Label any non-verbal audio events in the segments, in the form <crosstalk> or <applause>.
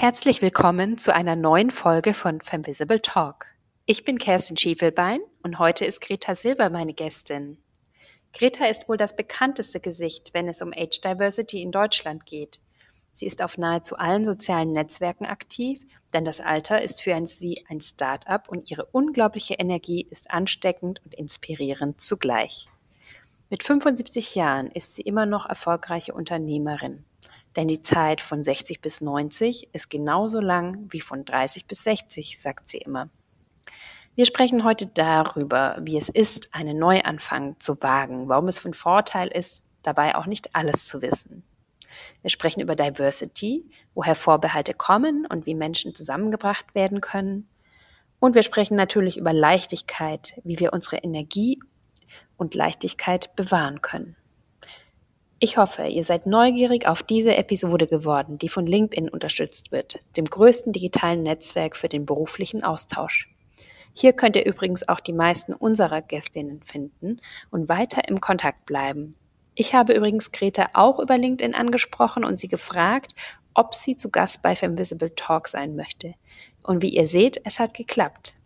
Herzlich willkommen zu einer neuen Folge von Femvisible Talk. Ich bin Kerstin Schiefelbein und heute ist Greta Silber meine Gästin. Greta ist wohl das bekannteste Gesicht, wenn es um Age Diversity in Deutschland geht. Sie ist auf nahezu allen sozialen Netzwerken aktiv, denn das Alter ist für sie ein Start-up und ihre unglaubliche Energie ist ansteckend und inspirierend zugleich. Mit 75 Jahren ist sie immer noch erfolgreiche Unternehmerin. Denn die Zeit von 60 bis 90 ist genauso lang wie von 30 bis 60, sagt sie immer. Wir sprechen heute darüber, wie es ist, einen Neuanfang zu wagen, warum es von Vorteil ist, dabei auch nicht alles zu wissen. Wir sprechen über Diversity, woher Vorbehalte kommen und wie Menschen zusammengebracht werden können. Und wir sprechen natürlich über Leichtigkeit, wie wir unsere Energie und Leichtigkeit bewahren können. Ich hoffe, ihr seid neugierig auf diese Episode geworden, die von LinkedIn unterstützt wird, dem größten digitalen Netzwerk für den beruflichen Austausch. Hier könnt ihr übrigens auch die meisten unserer Gästinnen finden und weiter im Kontakt bleiben. Ich habe übrigens Greta auch über LinkedIn angesprochen und sie gefragt, ob sie zu Gast bei Femvisible Talk sein möchte. Und wie ihr seht, es hat geklappt.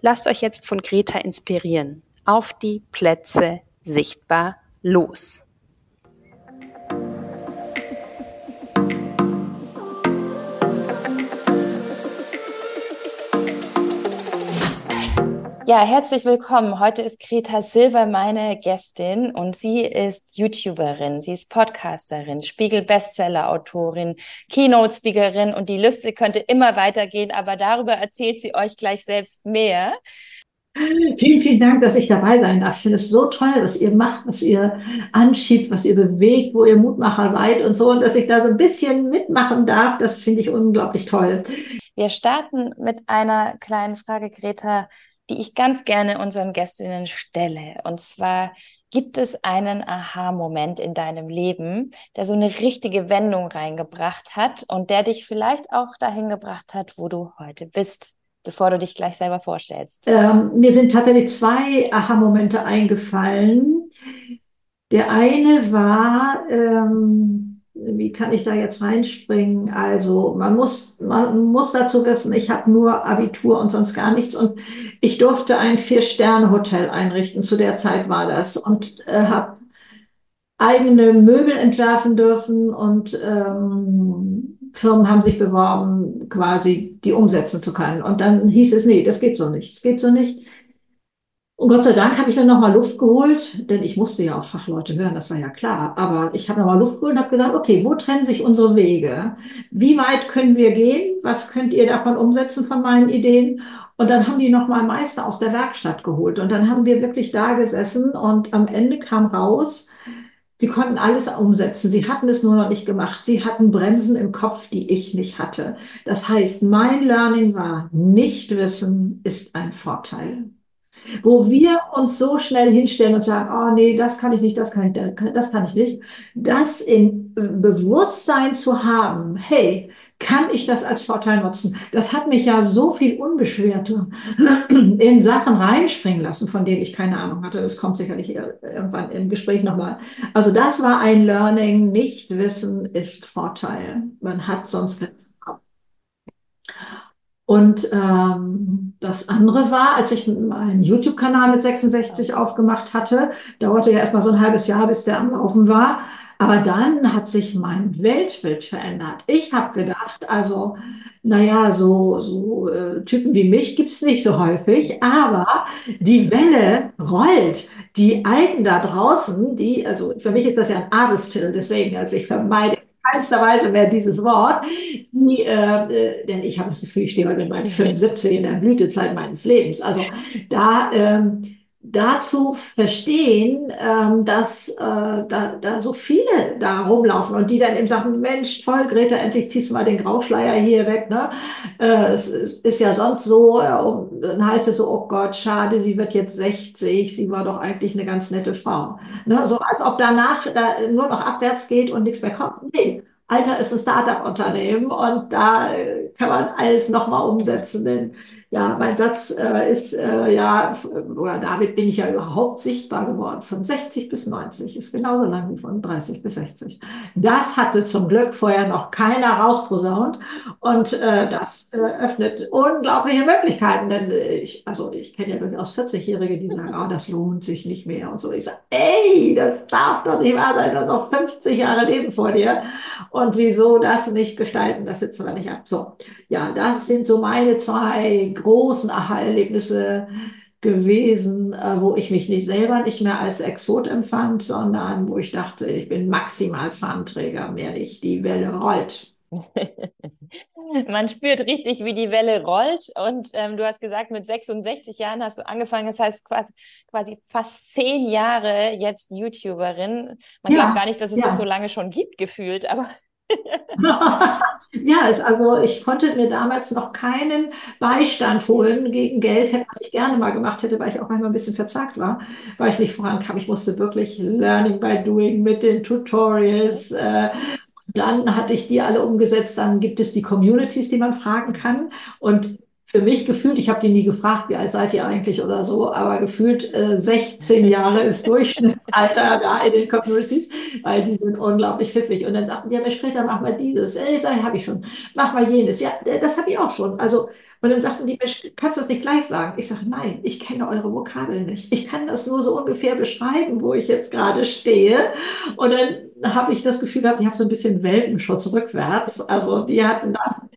Lasst euch jetzt von Greta inspirieren. Auf die Plätze sichtbar los. Ja, herzlich willkommen. Heute ist Greta Silver meine Gästin und sie ist YouTuberin, sie ist Podcasterin, Spiegel-Bestseller-Autorin, Keynote-Speakerin und die Liste könnte immer weitergehen, aber darüber erzählt sie euch gleich selbst mehr. Vielen, vielen Dank, dass ich dabei sein darf. Ich finde es so toll, was ihr macht, was ihr anschiebt, was ihr bewegt, wo ihr Mutmacher seid und so. Und dass ich da so ein bisschen mitmachen darf, das finde ich unglaublich toll. Wir starten mit einer kleinen Frage, Greta die ich ganz gerne unseren Gästinnen stelle. Und zwar, gibt es einen Aha-Moment in deinem Leben, der so eine richtige Wendung reingebracht hat und der dich vielleicht auch dahin gebracht hat, wo du heute bist, bevor du dich gleich selber vorstellst? Ähm, mir sind tatsächlich zwei Aha-Momente eingefallen. Der eine war, ähm, wie kann ich da jetzt reinspringen? Also man muss, man muss dazu wissen, ich habe nur Abitur und sonst gar nichts und ich durfte ein Vier-Sterne-Hotel einrichten. Zu der Zeit war das und äh, habe eigene Möbel entwerfen dürfen und ähm, Firmen haben sich beworben, quasi die umsetzen zu können. Und dann hieß es, nee, das geht so nicht, das geht so nicht. Und Gott sei Dank habe ich dann nochmal Luft geholt, denn ich musste ja auf Fachleute hören, das war ja klar. Aber ich habe nochmal Luft geholt und habe gesagt, okay, wo trennen sich unsere Wege? Wie weit können wir gehen? Was könnt ihr davon umsetzen von meinen Ideen? Und dann haben die nochmal Meister aus der Werkstatt geholt. Und dann haben wir wirklich da gesessen und am Ende kam raus, sie konnten alles umsetzen. Sie hatten es nur noch nicht gemacht. Sie hatten Bremsen im Kopf, die ich nicht hatte. Das heißt, mein Learning war, nicht wissen ist ein Vorteil wo wir uns so schnell hinstellen und sagen, oh nee, das kann ich nicht, das kann ich, das kann ich nicht, das in Bewusstsein zu haben, hey, kann ich das als Vorteil nutzen? Das hat mich ja so viel unbeschwerter <clears throat> in Sachen reinspringen lassen, von denen ich keine Ahnung hatte. Das kommt sicherlich irgendwann im Gespräch nochmal. Also das war ein Learning. Nicht wissen ist Vorteil. Man hat sonst nichts. Und ähm, das andere war, als ich meinen YouTube-Kanal mit 66 aufgemacht hatte, dauerte ja erstmal so ein halbes Jahr, bis der am Laufen war. Aber dann hat sich mein Weltbild verändert. Ich habe gedacht, also, naja, so, so äh, Typen wie mich gibt's nicht so häufig, aber die Welle rollt. Die Alten da draußen, die, also für mich ist das ja ein Adelstitel, deswegen, also ich vermeide keinster Weise mehr dieses Wort, die, äh, denn ich habe das Gefühl, ich stehe heute mit meinen 75 in der Blütezeit meines Lebens. Also da ähm, dazu verstehen, ähm, dass äh, da, da so viele da rumlaufen und die dann eben sagen, Mensch, toll, Greta, endlich ziehst du mal den Grauschleier hier weg. Ne? Äh, es ist ja sonst so, äh, dann heißt es so, oh Gott, schade, sie wird jetzt 60, sie war doch eigentlich eine ganz nette Frau. Ne? So als ob danach da nur noch abwärts geht und nichts mehr kommt. Nee, Alter ist ein Startup-Unternehmen und da kann man alles nochmal umsetzen. Denn Ja, mein Satz äh, ist, äh, ja, oder damit bin ich ja überhaupt sichtbar geworden. Von 60 bis 90 ist genauso lang wie von 30 bis 60. Das hatte zum Glück vorher noch keiner rausposaunt. Und äh, das äh, öffnet unglaubliche Möglichkeiten. Denn ich, also ich kenne ja durchaus 40-Jährige, die sagen, oh, das lohnt sich nicht mehr und so. Ich sage, ey, das darf doch nicht wahr sein. Du hast noch 50 Jahre Leben vor dir. Und wieso das nicht gestalten, das sitzen wir nicht ab. So, ja, das sind so meine zwei großen Aha-Erlebnisse gewesen, äh, wo ich mich nicht selber nicht mehr als Exot empfand, sondern wo ich dachte, ich bin maximal Fahnträger, mehr nicht. Die Welle rollt. <laughs> Man spürt richtig, wie die Welle rollt. Und ähm, du hast gesagt, mit 66 Jahren hast du angefangen. Das heißt quasi, quasi fast zehn Jahre jetzt YouTuberin. Man ja, glaubt gar nicht, dass es ja. das so lange schon gibt, gefühlt. Aber ja, es, also ich konnte mir damals noch keinen Beistand holen gegen Geld, was ich gerne mal gemacht hätte, weil ich auch manchmal ein bisschen verzagt war, weil ich nicht vorankam. Ich musste wirklich Learning by Doing mit den Tutorials. Äh, dann hatte ich die alle umgesetzt. Dann gibt es die Communities, die man fragen kann. Und für mich gefühlt, ich habe die nie gefragt, wie alt seid ihr eigentlich oder so, aber gefühlt äh, 16 Jahre ist Durchschnittsalter <laughs> da in den Communities, weil die sind unglaublich pfiffig. Und dann sagten die, ja, später mach mal dieses. Sag, habe ich schon. Mach mal jenes. Ja, das habe ich auch schon. Also, und dann sagten die, kannst du das nicht gleich sagen? Ich sage, nein, ich kenne eure Vokabeln nicht. Ich kann das nur so ungefähr beschreiben, wo ich jetzt gerade stehe. Und dann habe ich das Gefühl gehabt, ich habe so ein bisschen Welpenschutz rückwärts. Also die hatten dann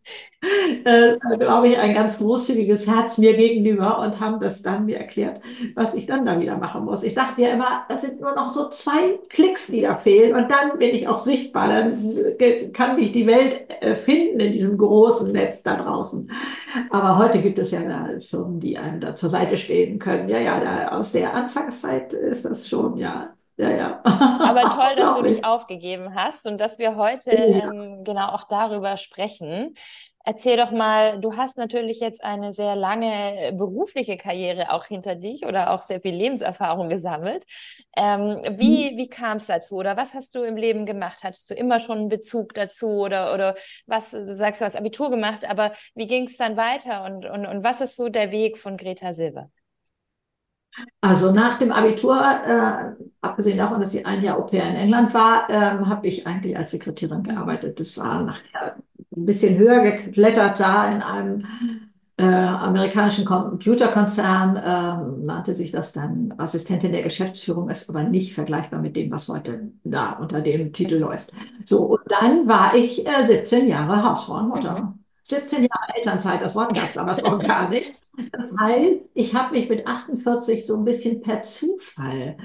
<laughs> äh, glaube ich, ein ganz großzügiges Herz mir gegenüber und haben das dann mir erklärt, was ich dann da wieder machen muss. Ich dachte ja immer, es sind nur noch so zwei Klicks, die da fehlen und dann bin ich auch sichtbar. Dann kann mich die Welt äh, finden in diesem großen Netz da draußen. Aber heute gibt es ja da Firmen, die einem da zur Seite stehen können. Ja, ja, da, aus der Anfangszeit ist das schon, ja, ja, ja. Aber <laughs> toll, dass du dich aufgegeben hast und dass wir heute ähm, genau auch darüber sprechen. Erzähl doch mal, du hast natürlich jetzt eine sehr lange berufliche Karriere auch hinter dich oder auch sehr viel Lebenserfahrung gesammelt. Ähm, wie mhm. wie kam es dazu oder was hast du im Leben gemacht? Hattest du immer schon einen Bezug dazu oder, oder was, du sagst, du hast Abitur gemacht, aber wie ging es dann weiter und, und, und was ist so der Weg von Greta Silber? Also nach dem Abitur, äh, abgesehen davon, dass ich ein Jahr Au pair in England war, ähm, habe ich eigentlich als Sekretärin gearbeitet. Das war nachher ein bisschen höher geklettert da in einem äh, amerikanischen Computerkonzern, äh, nannte sich das dann Assistentin der Geschäftsführung, ist aber nicht vergleichbar mit dem, was heute da unter dem Titel läuft. So, und dann war ich äh, 17 Jahre Hausfrau und Mutter. Mhm. 17 Jahre Elternzeit, das Wort gab es aber auch gar nicht. Das heißt, ich habe mich mit 48 so ein bisschen per Zufall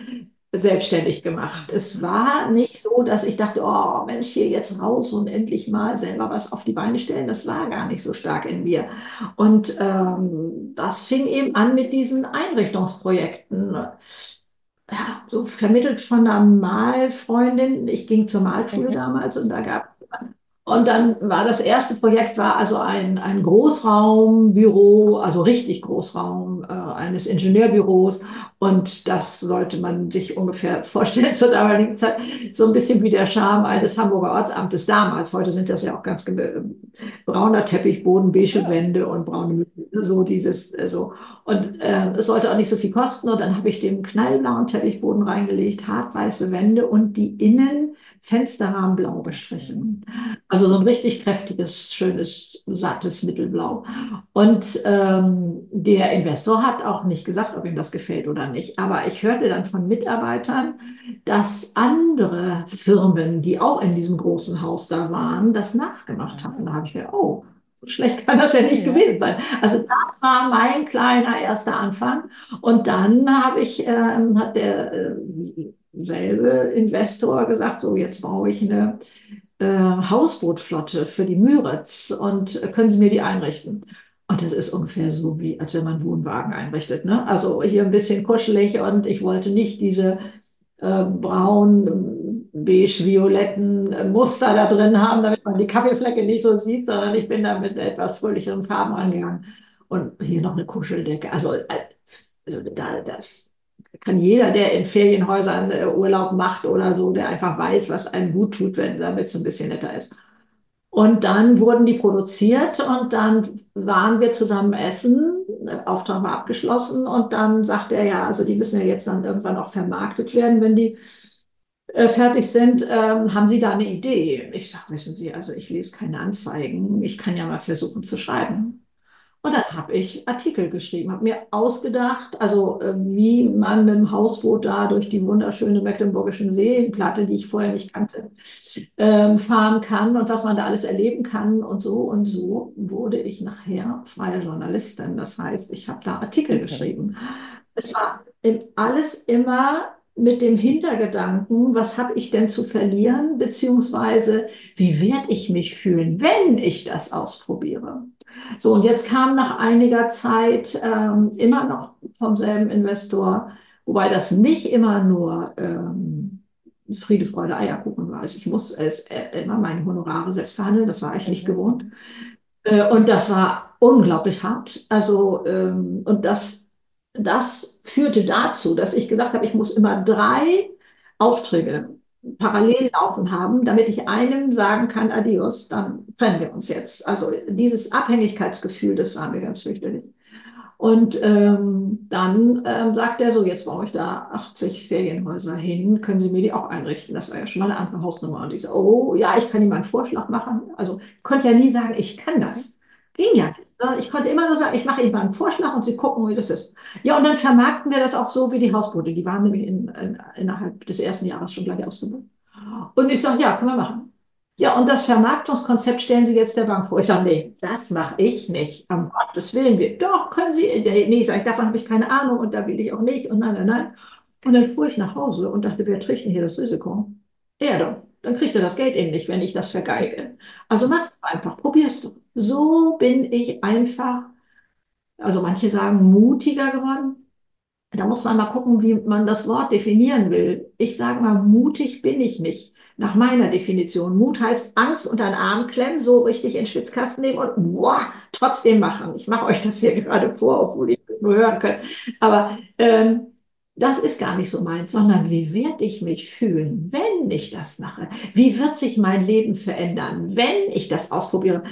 selbstständig gemacht. Es war nicht so, dass ich dachte, oh Mensch, hier jetzt raus und endlich mal selber was auf die Beine stellen. Das war gar nicht so stark in mir. Und ähm, das fing eben an mit diesen Einrichtungsprojekten. Ja, so vermittelt von einer Malfreundin. Ich ging zur Malschule okay. damals und da gab es und dann war das erste Projekt war also ein, ein Großraumbüro, also richtig Großraum äh, eines Ingenieurbüros. Und das sollte man sich ungefähr <laughs> vorstellen zur damaligen Zeit. So ein bisschen wie der Charme eines Hamburger Ortsamtes damals. Heute sind das ja auch ganz brauner Teppichboden, beige Wände und braune so dieses äh, so. Und äh, es sollte auch nicht so viel kosten. Und dann habe ich den knallblauen Teppichboden reingelegt, hartweiße Wände und die Innen Fensterrahmen blau gestrichen. Also so ein richtig kräftiges, schönes, sattes Mittelblau. Und ähm, der Investor hat auch nicht gesagt, ob ihm das gefällt oder nicht. Aber ich hörte dann von Mitarbeitern, dass andere Firmen, die auch in diesem großen Haus da waren, das nachgemacht haben. Da habe ich gedacht, oh, so schlecht kann das ja nicht ja. gewesen sein. Also das war mein kleiner erster Anfang. Und dann habe ich, äh, hat der äh, selbe Investor gesagt, so jetzt brauche ich eine äh, Hausbootflotte für die Müritz und äh, können Sie mir die einrichten? Und das ist ungefähr so, wie als wenn man einen Wohnwagen einrichtet. Ne? Also hier ein bisschen kuschelig und ich wollte nicht diese äh, braun, beige-violetten äh, Muster da drin haben, damit man die Kaffeeflecke nicht so sieht, sondern ich bin da mit etwas fröhlicheren Farben angegangen. Und hier noch eine Kuscheldecke. Also, äh, also da, das, kann jeder, der in Ferienhäusern äh, Urlaub macht oder so, der einfach weiß, was einem gut tut, wenn damit es ein bisschen netter ist. Und dann wurden die produziert und dann waren wir zusammen essen. Der Auftrag war abgeschlossen und dann sagte er, ja, also die müssen ja jetzt dann irgendwann auch vermarktet werden, wenn die äh, fertig sind. Ähm, haben Sie da eine Idee? Ich sage, wissen Sie, also ich lese keine Anzeigen. Ich kann ja mal versuchen zu schreiben. Und dann habe ich Artikel geschrieben, habe mir ausgedacht, also äh, wie man mit dem Hausboot da durch die wunderschöne Mecklenburgischen Seenplatte, die ich vorher nicht kannte, ähm, fahren kann und was man da alles erleben kann und so. Und so wurde ich nachher freie Journalistin. Das heißt, ich habe da Artikel geschrieben. Es war alles immer mit dem Hintergedanken, was habe ich denn zu verlieren, beziehungsweise wie werde ich mich fühlen, wenn ich das ausprobiere. So, und jetzt kam nach einiger Zeit ähm, immer noch vom selben Investor, wobei das nicht immer nur ähm, Friede, Freude, Eierkuchen war. Also ich muss es äh, immer meine Honorare selbst verhandeln, das war ich nicht gewohnt. Äh, und das war unglaublich hart. Also, ähm, und das, das führte dazu, dass ich gesagt habe, ich muss immer drei Aufträge parallel laufen haben, damit ich einem sagen kann, adios, dann trennen wir uns jetzt. Also dieses Abhängigkeitsgefühl, das war mir ganz fürchterlich. Und ähm, dann ähm, sagt er so, jetzt brauche ich da 80 Ferienhäuser hin, können Sie mir die auch einrichten? Das war ja schon mal eine andere Hausnummer. Und ich so, oh ja, ich kann Ihnen mal einen Vorschlag machen. Also ich konnte ja nie sagen, ich kann das. Ging ja nicht. Ne? Ich konnte immer nur sagen, ich mache Ihnen mal einen Vorschlag und Sie gucken, wie das ist. Ja, und dann vermarkten wir das auch so wie die Hausboote. Die waren nämlich in, in, innerhalb des ersten Jahres schon gleich ausgebucht. Und ich sage, ja, können wir machen. Ja, und das Vermarktungskonzept stellen Sie jetzt der Bank vor. Ich sage, nee, das mache ich nicht. Um Gottes Willen. Wir, doch, können Sie. Nee, sag ich, davon habe ich keine Ahnung und da will ich auch nicht. Und nein, nein, nein. Und dann fuhr ich nach Hause und dachte, wer trägt denn hier das Risiko? Er doch. Dann kriegt er das Geld eben nicht, wenn ich das vergeige. Also mach's einfach, probierst du. So bin ich einfach, also manche sagen mutiger geworden. Da muss man mal gucken, wie man das Wort definieren will. Ich sage mal, mutig bin ich nicht. Nach meiner Definition. Mut heißt Angst unter den Arm klemmen, so richtig in den Schwitzkasten nehmen und boah, trotzdem machen. Ich mache euch das hier <laughs> gerade vor, obwohl ihr nur hören könnt. Aber ähm, das ist gar nicht so meins, sondern wie werde ich mich fühlen, wenn ich das mache? Wie wird sich mein Leben verändern, wenn ich das ausprobiere?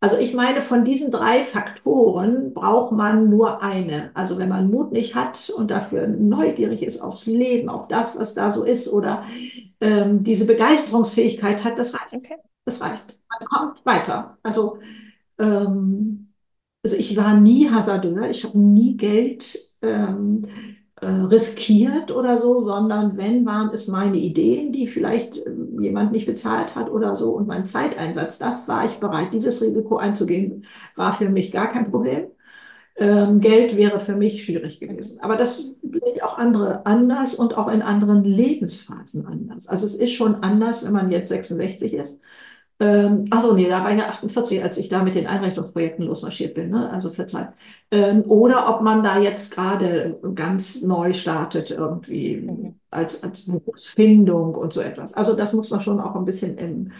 Also ich meine, von diesen drei Faktoren braucht man nur eine. Also wenn man Mut nicht hat und dafür neugierig ist aufs Leben, auf das, was da so ist, oder ähm, diese Begeisterungsfähigkeit hat, das reicht. Okay. Das reicht. Man kommt weiter. Also, ähm, also ich war nie Hasardeur, ich habe nie Geld ähm, äh, riskiert oder so, sondern wenn, waren es meine Ideen, die vielleicht äh, jemand nicht bezahlt hat oder so und mein Zeiteinsatz, das war ich bereit, dieses Risiko einzugehen, war für mich gar kein Problem. Ähm, Geld wäre für mich schwierig gewesen. Aber das sehen auch andere anders und auch in anderen Lebensphasen anders. Also es ist schon anders, wenn man jetzt 66 ist ähm, achso, nee, da war ich ja 48, als ich da mit den Einrichtungsprojekten losmarschiert bin, ne? also für Zeit. Ähm, oder ob man da jetzt gerade ganz neu startet, irgendwie mhm. als, als Berufsfindung und so etwas. Also das muss man schon auch ein bisschen im,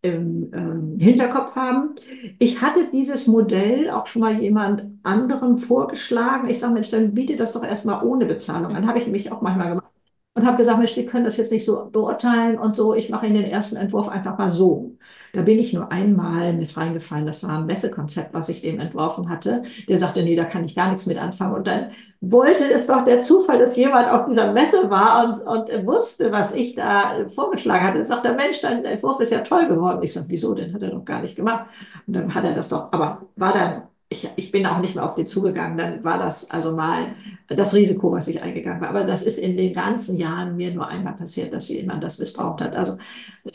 im ähm, Hinterkopf haben. Ich hatte dieses Modell auch schon mal jemand anderem vorgeschlagen. Ich sage, Mensch, dann biete das doch erstmal ohne Bezahlung. Dann habe ich mich auch manchmal gemacht und habe gesagt, Mensch, Sie können das jetzt nicht so beurteilen und so. Ich mache Ihnen den ersten Entwurf einfach mal so. Da bin ich nur einmal mit reingefallen. Das war ein Messekonzept, was ich dem entworfen hatte. Der sagte, nee, da kann ich gar nichts mit anfangen. Und dann wollte es doch der Zufall, dass jemand auf dieser Messe war und, und wusste, was ich da vorgeschlagen hatte. Er sagte, Mensch, dein Entwurf ist ja toll geworden. Ich sage, wieso? Den hat er doch gar nicht gemacht. Und dann hat er das doch, aber war dann ich, ich bin auch nicht mehr auf den zugegangen, dann war das also mal das Risiko, was ich eingegangen war. Aber das ist in den ganzen Jahren mir nur einmal passiert, dass jemand das missbraucht hat. Also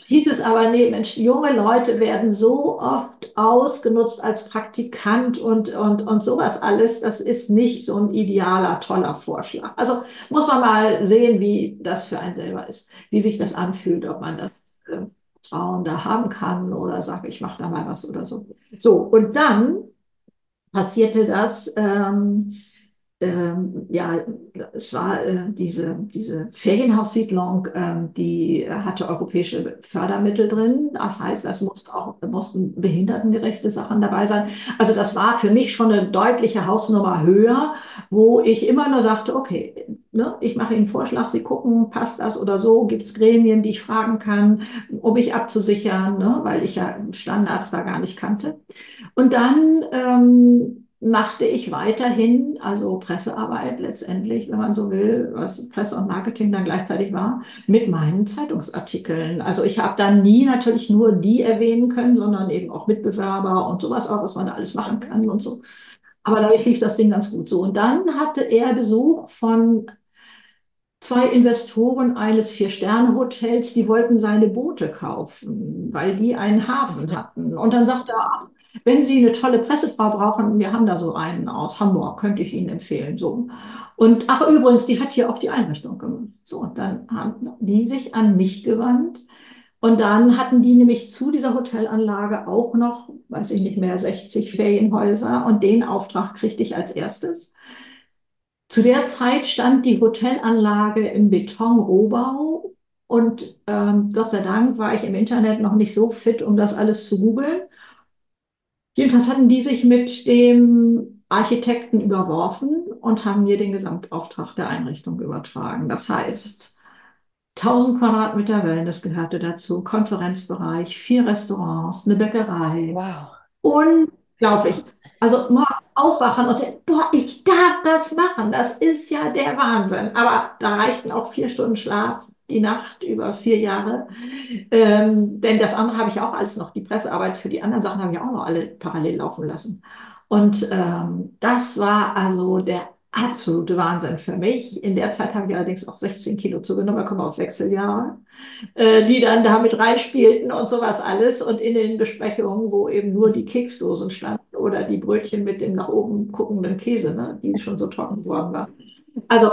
hieß es aber, nee, Mensch, junge Leute werden so oft ausgenutzt als Praktikant und, und, und sowas alles. Das ist nicht so ein idealer, toller Vorschlag. Also muss man mal sehen, wie das für einen selber ist, wie sich das anfühlt, ob man das äh, da haben kann oder sagt, ich mache da mal was oder so. So, und dann passierte das, ähm, ähm, ja, es war äh, diese, diese Ferienhaussiedlung, ähm, die hatte europäische Fördermittel drin. Das heißt, es mussten auch, mussten behindertengerechte Sachen dabei sein. Also das war für mich schon eine deutliche Hausnummer höher, wo ich immer nur sagte, okay, ne, ich mache Ihnen einen Vorschlag, Sie gucken, passt das oder so? Gibt es Gremien, die ich fragen kann, um mich abzusichern, ne, weil ich ja Standards da gar nicht kannte. Und dann ähm, machte ich weiterhin, also Pressearbeit letztendlich, wenn man so will, was Presse und Marketing dann gleichzeitig war, mit meinen Zeitungsartikeln. Also ich habe dann nie natürlich nur die erwähnen können, sondern eben auch Mitbewerber und sowas auch, was man da alles machen kann und so. Aber dadurch lief das Ding ganz gut so. Und dann hatte er Besuch von zwei Investoren eines Vier-Sterne-Hotels, die wollten seine Boote kaufen, weil die einen Hafen hatten. Und dann sagte er, wenn Sie eine tolle Pressefrau brauchen, wir haben da so einen aus Hamburg, könnte ich Ihnen empfehlen. So. Und ach übrigens, die hat hier auch die Einrichtung gemacht. So, und dann haben die sich an mich gewandt. Und dann hatten die nämlich zu dieser Hotelanlage auch noch, weiß ich nicht mehr, 60 Ferienhäuser. Und den Auftrag kriegte ich als erstes. Zu der Zeit stand die Hotelanlage im Betonrohbau. Und ähm, Gott sei Dank war ich im Internet noch nicht so fit, um das alles zu googeln. Jedenfalls hatten die sich mit dem Architekten überworfen und haben mir den Gesamtauftrag der Einrichtung übertragen. Das heißt, 1000 Quadratmeter Wellness gehörte dazu, Konferenzbereich, vier Restaurants, eine Bäckerei. Wow. Unglaublich. Also morgens aufwachen und denken, boah, ich darf das machen. Das ist ja der Wahnsinn. Aber da reichten auch vier Stunden Schlaf die Nacht über vier Jahre. Ähm, denn das andere habe ich auch alles noch, die Pressearbeit für die anderen Sachen habe ich auch noch alle parallel laufen lassen. Und ähm, das war also der absolute Wahnsinn für mich. In der Zeit habe ich allerdings auch 16 Kilo zugenommen, da kommen wir auf Wechseljahre, äh, die dann da mit reinspielten und sowas alles. Und in den Besprechungen, wo eben nur die Keksdosen standen oder die Brötchen mit dem nach oben guckenden Käse, ne, die schon so trocken geworden waren. Also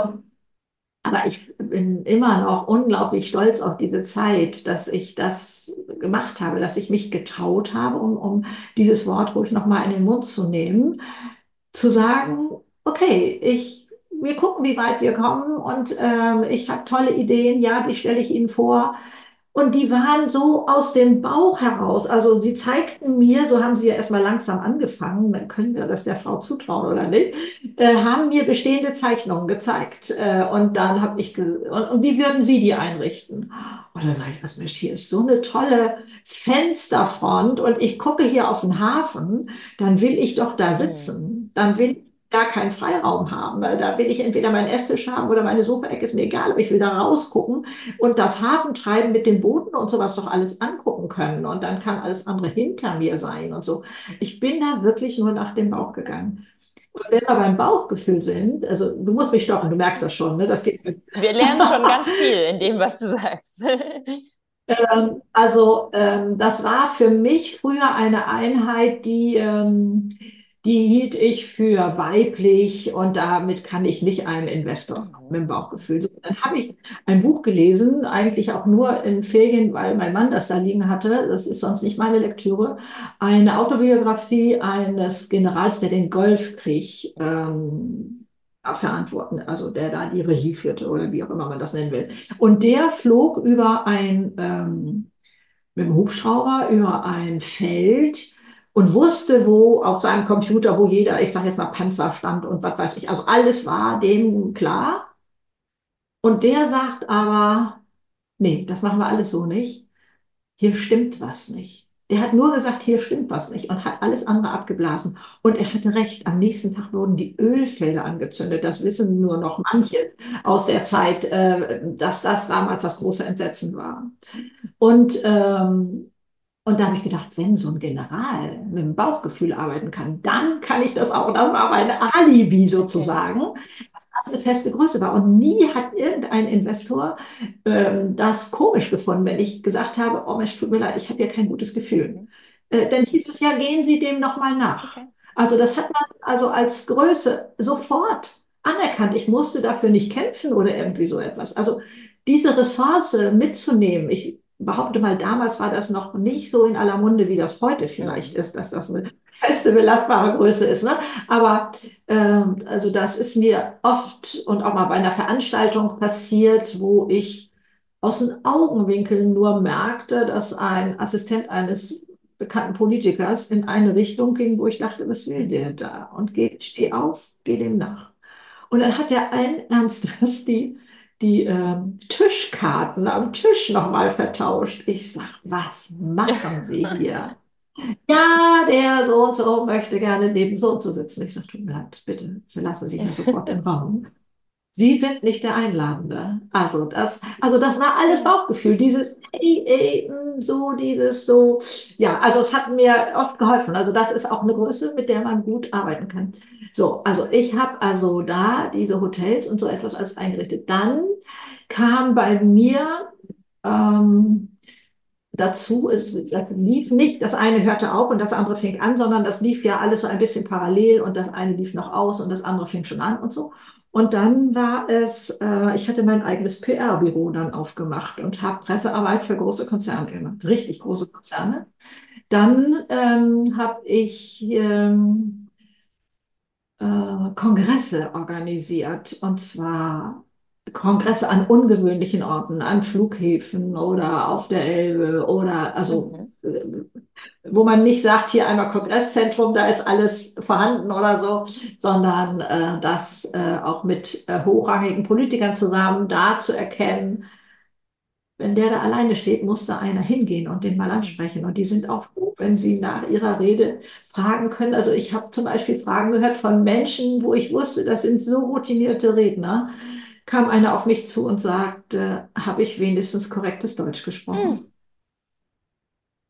aber ich bin immer noch unglaublich stolz auf diese Zeit, dass ich das gemacht habe, dass ich mich getraut habe, um, um dieses Wort ruhig nochmal in den Mund zu nehmen, zu sagen, okay, ich, wir gucken, wie weit wir kommen und ähm, ich habe tolle Ideen, ja, die stelle ich Ihnen vor. Und die waren so aus dem Bauch heraus. Also sie zeigten mir, so haben sie ja erstmal langsam angefangen, dann können wir das der Frau zutrauen oder nicht, äh, haben mir bestehende Zeichnungen gezeigt. Äh, und dann habe ich, und, und, wie würden Sie die einrichten? Und dann sage ich, was Mensch, hier ist so eine tolle Fensterfront und ich gucke hier auf den Hafen, dann will ich doch da sitzen. Dann will ich gar keinen Freiraum haben. Weil da will ich entweder meinen Esstisch haben oder meine Sofaecke, ist mir egal, aber ich will da rausgucken und das Hafentreiben mit den Booten und sowas doch alles angucken können. Und dann kann alles andere hinter mir sein und so. Ich bin da wirklich nur nach dem Bauch gegangen. Und wenn wir beim Bauchgefühl sind, also du musst mich stoppen, du merkst das schon, ne? Das geht. Wir lernen schon ganz viel in dem, was du sagst. ähm, also ähm, das war für mich früher eine Einheit, die ähm, die hielt ich für weiblich und damit kann ich nicht einem Investor mit dem Bauchgefühl. So, dann habe ich ein Buch gelesen, eigentlich auch nur in Ferien, weil mein Mann das da liegen hatte. Das ist sonst nicht meine Lektüre. Eine Autobiografie eines Generals, der den Golfkrieg ähm, verantworten, also der da die Regie führte oder wie auch immer man das nennen will. Und der flog über ein ähm, mit dem Hubschrauber über ein Feld und wusste, wo auf seinem Computer, wo jeder, ich sage jetzt mal Panzer stand und was weiß ich, also alles war dem klar. Und der sagt aber, nee, das machen wir alles so nicht. Hier stimmt was nicht. Der hat nur gesagt, hier stimmt was nicht und hat alles andere abgeblasen. Und er hatte recht. Am nächsten Tag wurden die Ölfelder angezündet. Das wissen nur noch manche aus der Zeit, äh, dass das damals das große Entsetzen war. Und ähm, und da habe ich gedacht, wenn so ein General mit dem Bauchgefühl arbeiten kann, dann kann ich das auch. Das war meine Alibi sozusagen, dass das eine feste Größe war. Und nie hat irgendein Investor ähm, das komisch gefunden, wenn ich gesagt habe, oh Mensch, tut mir leid, ich habe hier kein gutes Gefühl. Äh, dann hieß es ja, gehen Sie dem nochmal nach. Okay. Also das hat man also als Größe sofort anerkannt. Ich musste dafür nicht kämpfen oder irgendwie so etwas. Also diese Ressource mitzunehmen, ich behaupte mal, damals war das noch nicht so in aller Munde, wie das heute vielleicht ist, dass das eine feste belastbare Größe ist. Ne? Aber ähm, also das ist mir oft und auch mal bei einer Veranstaltung passiert, wo ich aus den Augenwinkeln nur merkte, dass ein Assistent eines bekannten Politikers in eine Richtung ging, wo ich dachte, was will der da? Und geh, steh auf, geh dem nach. Und dann hat er allen <laughs> Ernstes die, die ähm, Tischkarten am Tisch nochmal vertauscht. Ich sag, was machen Sie <laughs> hier? Ja, der so und so möchte gerne neben so und so sitzen. Ich sage, tut mir leid, bitte verlassen Sie hier sofort den Raum. Sie sind nicht der Einladende. Also das, also das war alles Bauchgefühl. Dieses, ey, ey, mm, so, dieses, so. Ja, also es hat mir oft geholfen. Also das ist auch eine Größe, mit der man gut arbeiten kann. So, also ich habe also da diese Hotels und so etwas als eingerichtet. Dann kam bei mir ähm, dazu, es das lief nicht, das eine hörte auf und das andere fing an, sondern das lief ja alles so ein bisschen parallel und das eine lief noch aus und das andere fing schon an und so. Und dann war es, äh, ich hatte mein eigenes PR-Büro dann aufgemacht und habe Pressearbeit für große Konzerne gemacht, richtig große Konzerne. Dann ähm, habe ich ähm, äh, Kongresse organisiert und zwar Kongresse an ungewöhnlichen Orten, an Flughäfen oder auf der Elbe oder also Mhm. Wo man nicht sagt, hier einmal Kongresszentrum, da ist alles vorhanden oder so, sondern äh, das äh, auch mit äh, hochrangigen Politikern zusammen da zu erkennen, wenn der da alleine steht, muss da einer hingehen und den mal ansprechen. Und die sind auch froh, wenn sie nach ihrer Rede fragen können. Also ich habe zum Beispiel Fragen gehört von Menschen, wo ich wusste, das sind so routinierte Redner. Kam einer auf mich zu und sagte, habe ich wenigstens korrektes Deutsch gesprochen?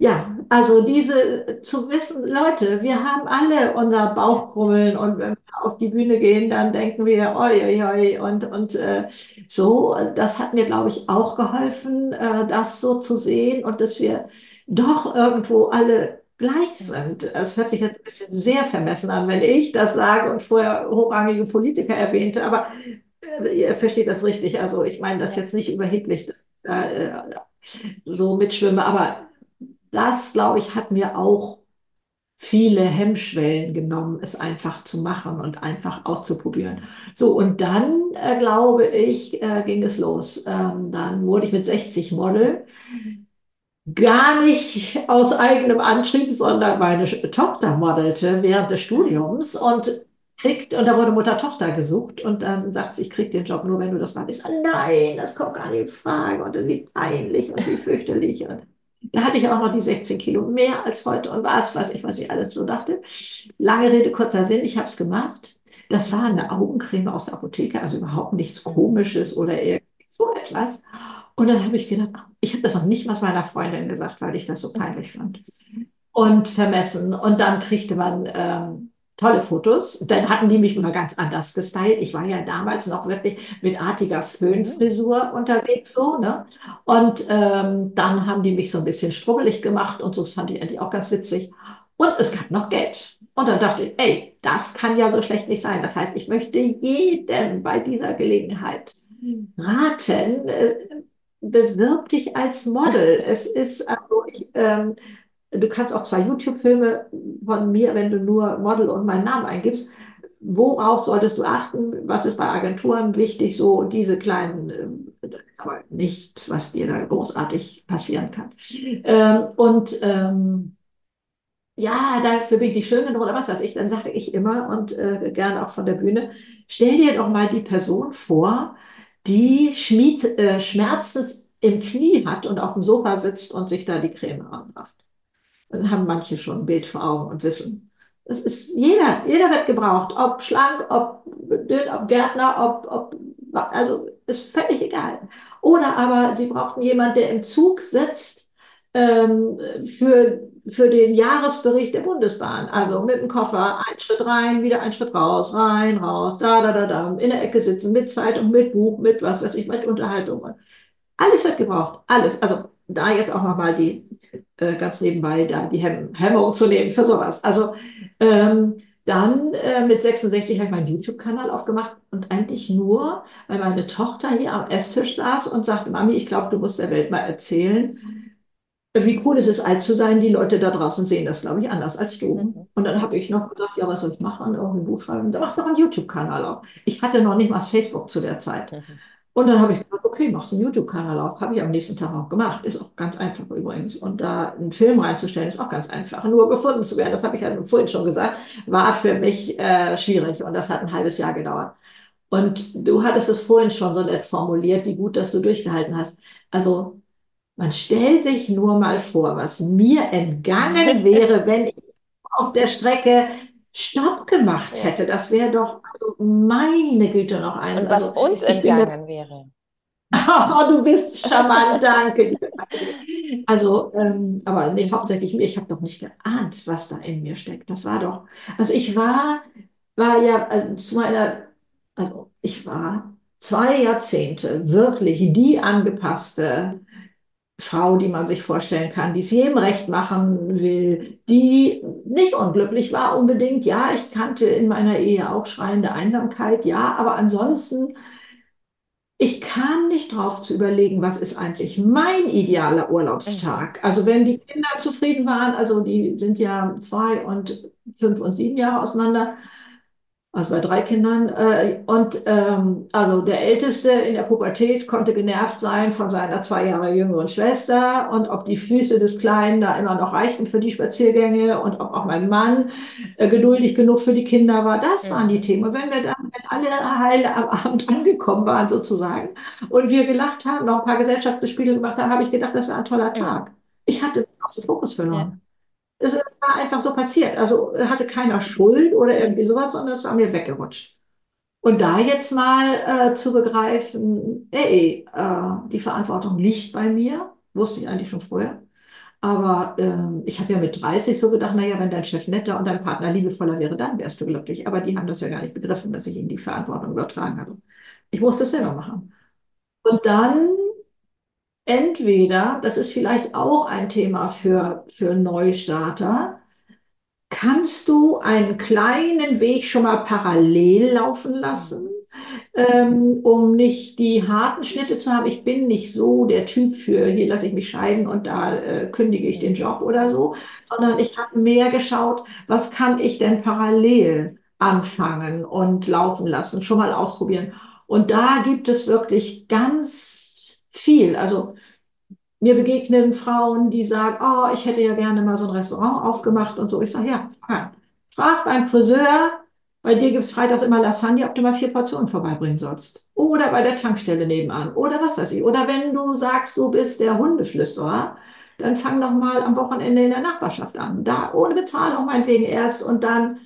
Ja, also diese zu wissen, Leute, wir haben alle unser. Bauchkrummeln und wenn wir auf die Bühne gehen, dann denken wir, oi, oi, oi, und, und äh, so, das hat mir, glaube ich, auch geholfen, äh, das so zu sehen und dass wir doch irgendwo alle gleich sind. Es hört sich jetzt ein bisschen sehr vermessen an, wenn ich das sage und vorher hochrangige Politiker erwähnte, aber äh, ihr versteht das richtig. Also ich meine das jetzt nicht überheblich, dass ich da äh, so mitschwimme, aber das, glaube ich, hat mir auch viele Hemmschwellen genommen, es einfach zu machen und einfach auszuprobieren. So, und dann, äh, glaube ich, äh, ging es los. Ähm, dann wurde ich mit 60 Model, gar nicht aus eigenem Antrieb, sondern meine Tochter modelte während des. Studiums und kriegt, und da wurde Mutter-Tochter gesucht und dann sagt sie, ich krieg den Job nur, wenn du das machst. Ich so, nein, das kommt gar nicht in Frage und wie peinlich und wie fürchterlich. Und da hatte ich auch noch die 16 Kilo mehr als heute und was, weiß ich, was ich alles so dachte. Lange Rede, kurzer Sinn, ich habe es gemacht. Das war eine Augencreme aus der Apotheke, also überhaupt nichts. Komisches oder so etwas. Und dann habe ich gedacht, ach, ich habe das noch nicht mal meiner Freundin gesagt, weil ich das so peinlich fand. Und vermessen. Und dann kriegte man ähm, tolle Fotos. Dann hatten die mich mal ganz anders gestylt. Ich war ja damals noch wirklich mit artiger Mhm. Föhnfrisur unterwegs, so, ne? Und ähm, dann haben die mich so ein bisschen strubbelig gemacht und so, das fand ich eigentlich auch ganz witzig. Und es gab noch Geld. Und dann dachte ich, ey, das kann ja so schlecht nicht sein. Das heißt, ich möchte jedem bei dieser Gelegenheit raten, äh, bewirb dich als Model. Es ist, also ich, ähm, du kannst auch zwei YouTube-Filme von mir, wenn du nur Model und meinen Namen eingibst. Worauf solltest du achten? Was ist bei Agenturen wichtig? So diese kleinen, äh, aber nichts, was dir da großartig passieren kann. Ähm, und ähm, ja, dafür bin ich nicht schön genug oder was weiß ich, dann sage ich immer und äh, gerne auch von der Bühne, stell dir doch mal die Person vor, die Schmied, äh, Schmerzen im Knie hat und auf dem Sofa sitzt und sich da die Creme anrafft. Dann haben manche schon ein Bild vor Augen und wissen. Das ist jeder, jeder wird gebraucht, ob schlank, ob dünn, ob Gärtner, ob, ob, also ist völlig egal. Oder aber sie brauchten jemanden, der im Zug sitzt ähm, für, für den Jahresbericht der Bundesbahn. Also mit dem Koffer, ein Schritt rein, wieder ein Schritt raus, rein, raus, da, da, da, da, in der Ecke sitzen, mit Zeitung, mit Buch, mit was weiß ich, mit Unterhaltung. Alles wird gebraucht, alles. Also da jetzt auch nochmal die, äh, ganz nebenbei, da die Hemm Hemmung zu nehmen für sowas. Also ähm, Dann äh, mit 66 habe ich meinen YouTube-Kanal aufgemacht und eigentlich nur, weil meine Tochter hier am Esstisch saß und sagte, Mami, ich glaube, du musst der Welt mal erzählen, wie cool es ist, alt zu sein. Die Leute da draußen sehen das, glaube ich, anders als du. Mhm. Und dann habe ich noch gesagt, ja, was soll ich machen? Irgendwie ein Buch schreiben. Da mach doch einen YouTube-Kanal auf. Ich hatte noch nicht mal Facebook zu der Zeit. Mhm. Und dann habe ich gesagt, okay, machst einen YouTube-Kanal auf. Habe ich am nächsten Tag auch gemacht. Ist auch ganz einfach übrigens. Und da einen Film reinzustellen, ist auch ganz einfach. Nur gefunden zu werden, das habe ich ja vorhin schon gesagt, war für mich äh, schwierig. Und das hat ein halbes Jahr gedauert. Und du hattest es vorhin schon so nett formuliert, wie gut, dass du durchgehalten hast. Also man stellt sich nur mal vor, was mir entgangen <laughs> wäre, wenn ich auf der Strecke Stopp gemacht hätte. Das wäre doch, also meine Güte, noch eins. Und was Also, uns entgangen wäre. <laughs> Oh, du bist charmant, danke. Also, ähm, aber nee, hauptsächlich mir, ich habe doch nicht geahnt, was da in mir steckt. Das war doch, also ich war, war ja äh, zu meiner, also ich war zwei Jahrzehnte wirklich die angepasste Frau, die man sich vorstellen kann, die es jedem recht machen will, die nicht unglücklich war unbedingt. Ja, ich kannte in meiner Ehe auch schreiende Einsamkeit, ja, aber ansonsten ich kam nicht drauf zu überlegen, was ist eigentlich mein idealer Urlaubstag. Also wenn die Kinder zufrieden waren, also die sind ja zwei und fünf und sieben Jahre auseinander, also bei drei Kindern. Äh, und ähm, also der Älteste in der Pubertät konnte genervt sein von seiner zwei Jahre jüngeren Schwester und ob die Füße des Kleinen da immer noch reichten für die Spaziergänge und ob auch mein Mann äh, geduldig genug für die Kinder war. Das waren die Themen. Und wenn wir dann, wenn alle heile am Abend <laughs> angekommen waren sozusagen und wir gelacht haben, noch ein paar Gesellschaftsspiele gemacht haben, habe ich gedacht, das war ein toller Tag. Ich hatte dem Fokus verloren. Es es war einfach so passiert. Also hatte keiner Schuld oder irgendwie sowas, sondern es war mir weggerutscht. Und da jetzt mal äh, zu begreifen, ey, äh, die Verantwortung liegt bei mir, wusste ich eigentlich schon vorher. Aber ähm, ich habe ja mit 30 so gedacht, naja, wenn dein Chef netter und dein Partner liebevoller wäre, dann wärst du glücklich. Aber die haben das ja gar nicht begriffen, dass ich ihnen die Verantwortung übertragen habe. Ich musste es selber machen. Und dann entweder, das ist vielleicht auch ein Thema für, für Neustarter, kannst du einen kleinen Weg schon mal parallel laufen lassen, ähm, um nicht die harten Schnitte zu haben. Ich bin nicht so der Typ für, hier lasse ich mich scheiden und da äh, kündige ich den Job oder so, sondern ich habe mehr geschaut, was kann ich denn parallel anfangen und laufen lassen, schon mal ausprobieren. Und da gibt es wirklich ganz viel. Also mir begegnen Frauen, die sagen, oh, ich hätte ja gerne mal so ein Restaurant aufgemacht und so. Ich sage, ja, frag, frag beim Friseur, bei dir gibt es freitags immer Lasagne, ob du mal vier Portionen vorbeibringen sollst. Oder bei der Tankstelle nebenan. Oder was weiß ich. Oder wenn du sagst, du bist der Hundeflüsterer, dann fang doch mal am Wochenende in der Nachbarschaft an. Da ohne Bezahlung meinetwegen erst und dann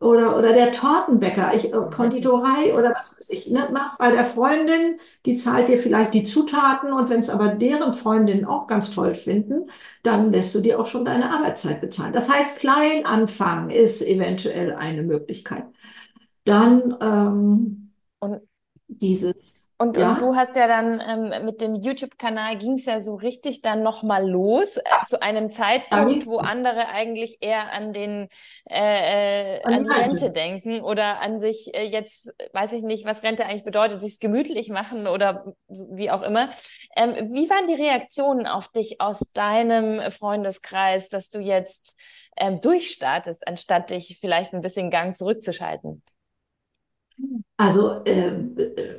oder, oder der Tortenbäcker, ich, äh, Konditorei oder was weiß ich, ne, mach bei der Freundin, die zahlt dir vielleicht die Zutaten und wenn es aber deren Freundinnen auch ganz toll finden, dann lässt du dir auch schon deine Arbeitszeit bezahlen. Das heißt, klein anfangen ist eventuell eine Möglichkeit. Dann ähm, Und dieses, Und, Ja. und du hast ja dann ähm, mit dem YouTube-Kanal ging es ja so richtig dann nochmal los, äh, zu einem Zeitpunkt, wo andere eigentlich eher an den äh, äh, An die Rente. Denken oder an sich äh, jetzt, weiß ich nicht, was Rente eigentlich bedeutet, sich gemütlich machen oder wie auch immer. Ähm, wie waren die Reaktionen auf dich aus deinem Freundeskreis, dass du jetzt ähm, durchstartest, anstatt dich vielleicht ein bisschen Gang zurückzuschalten? Also, äh,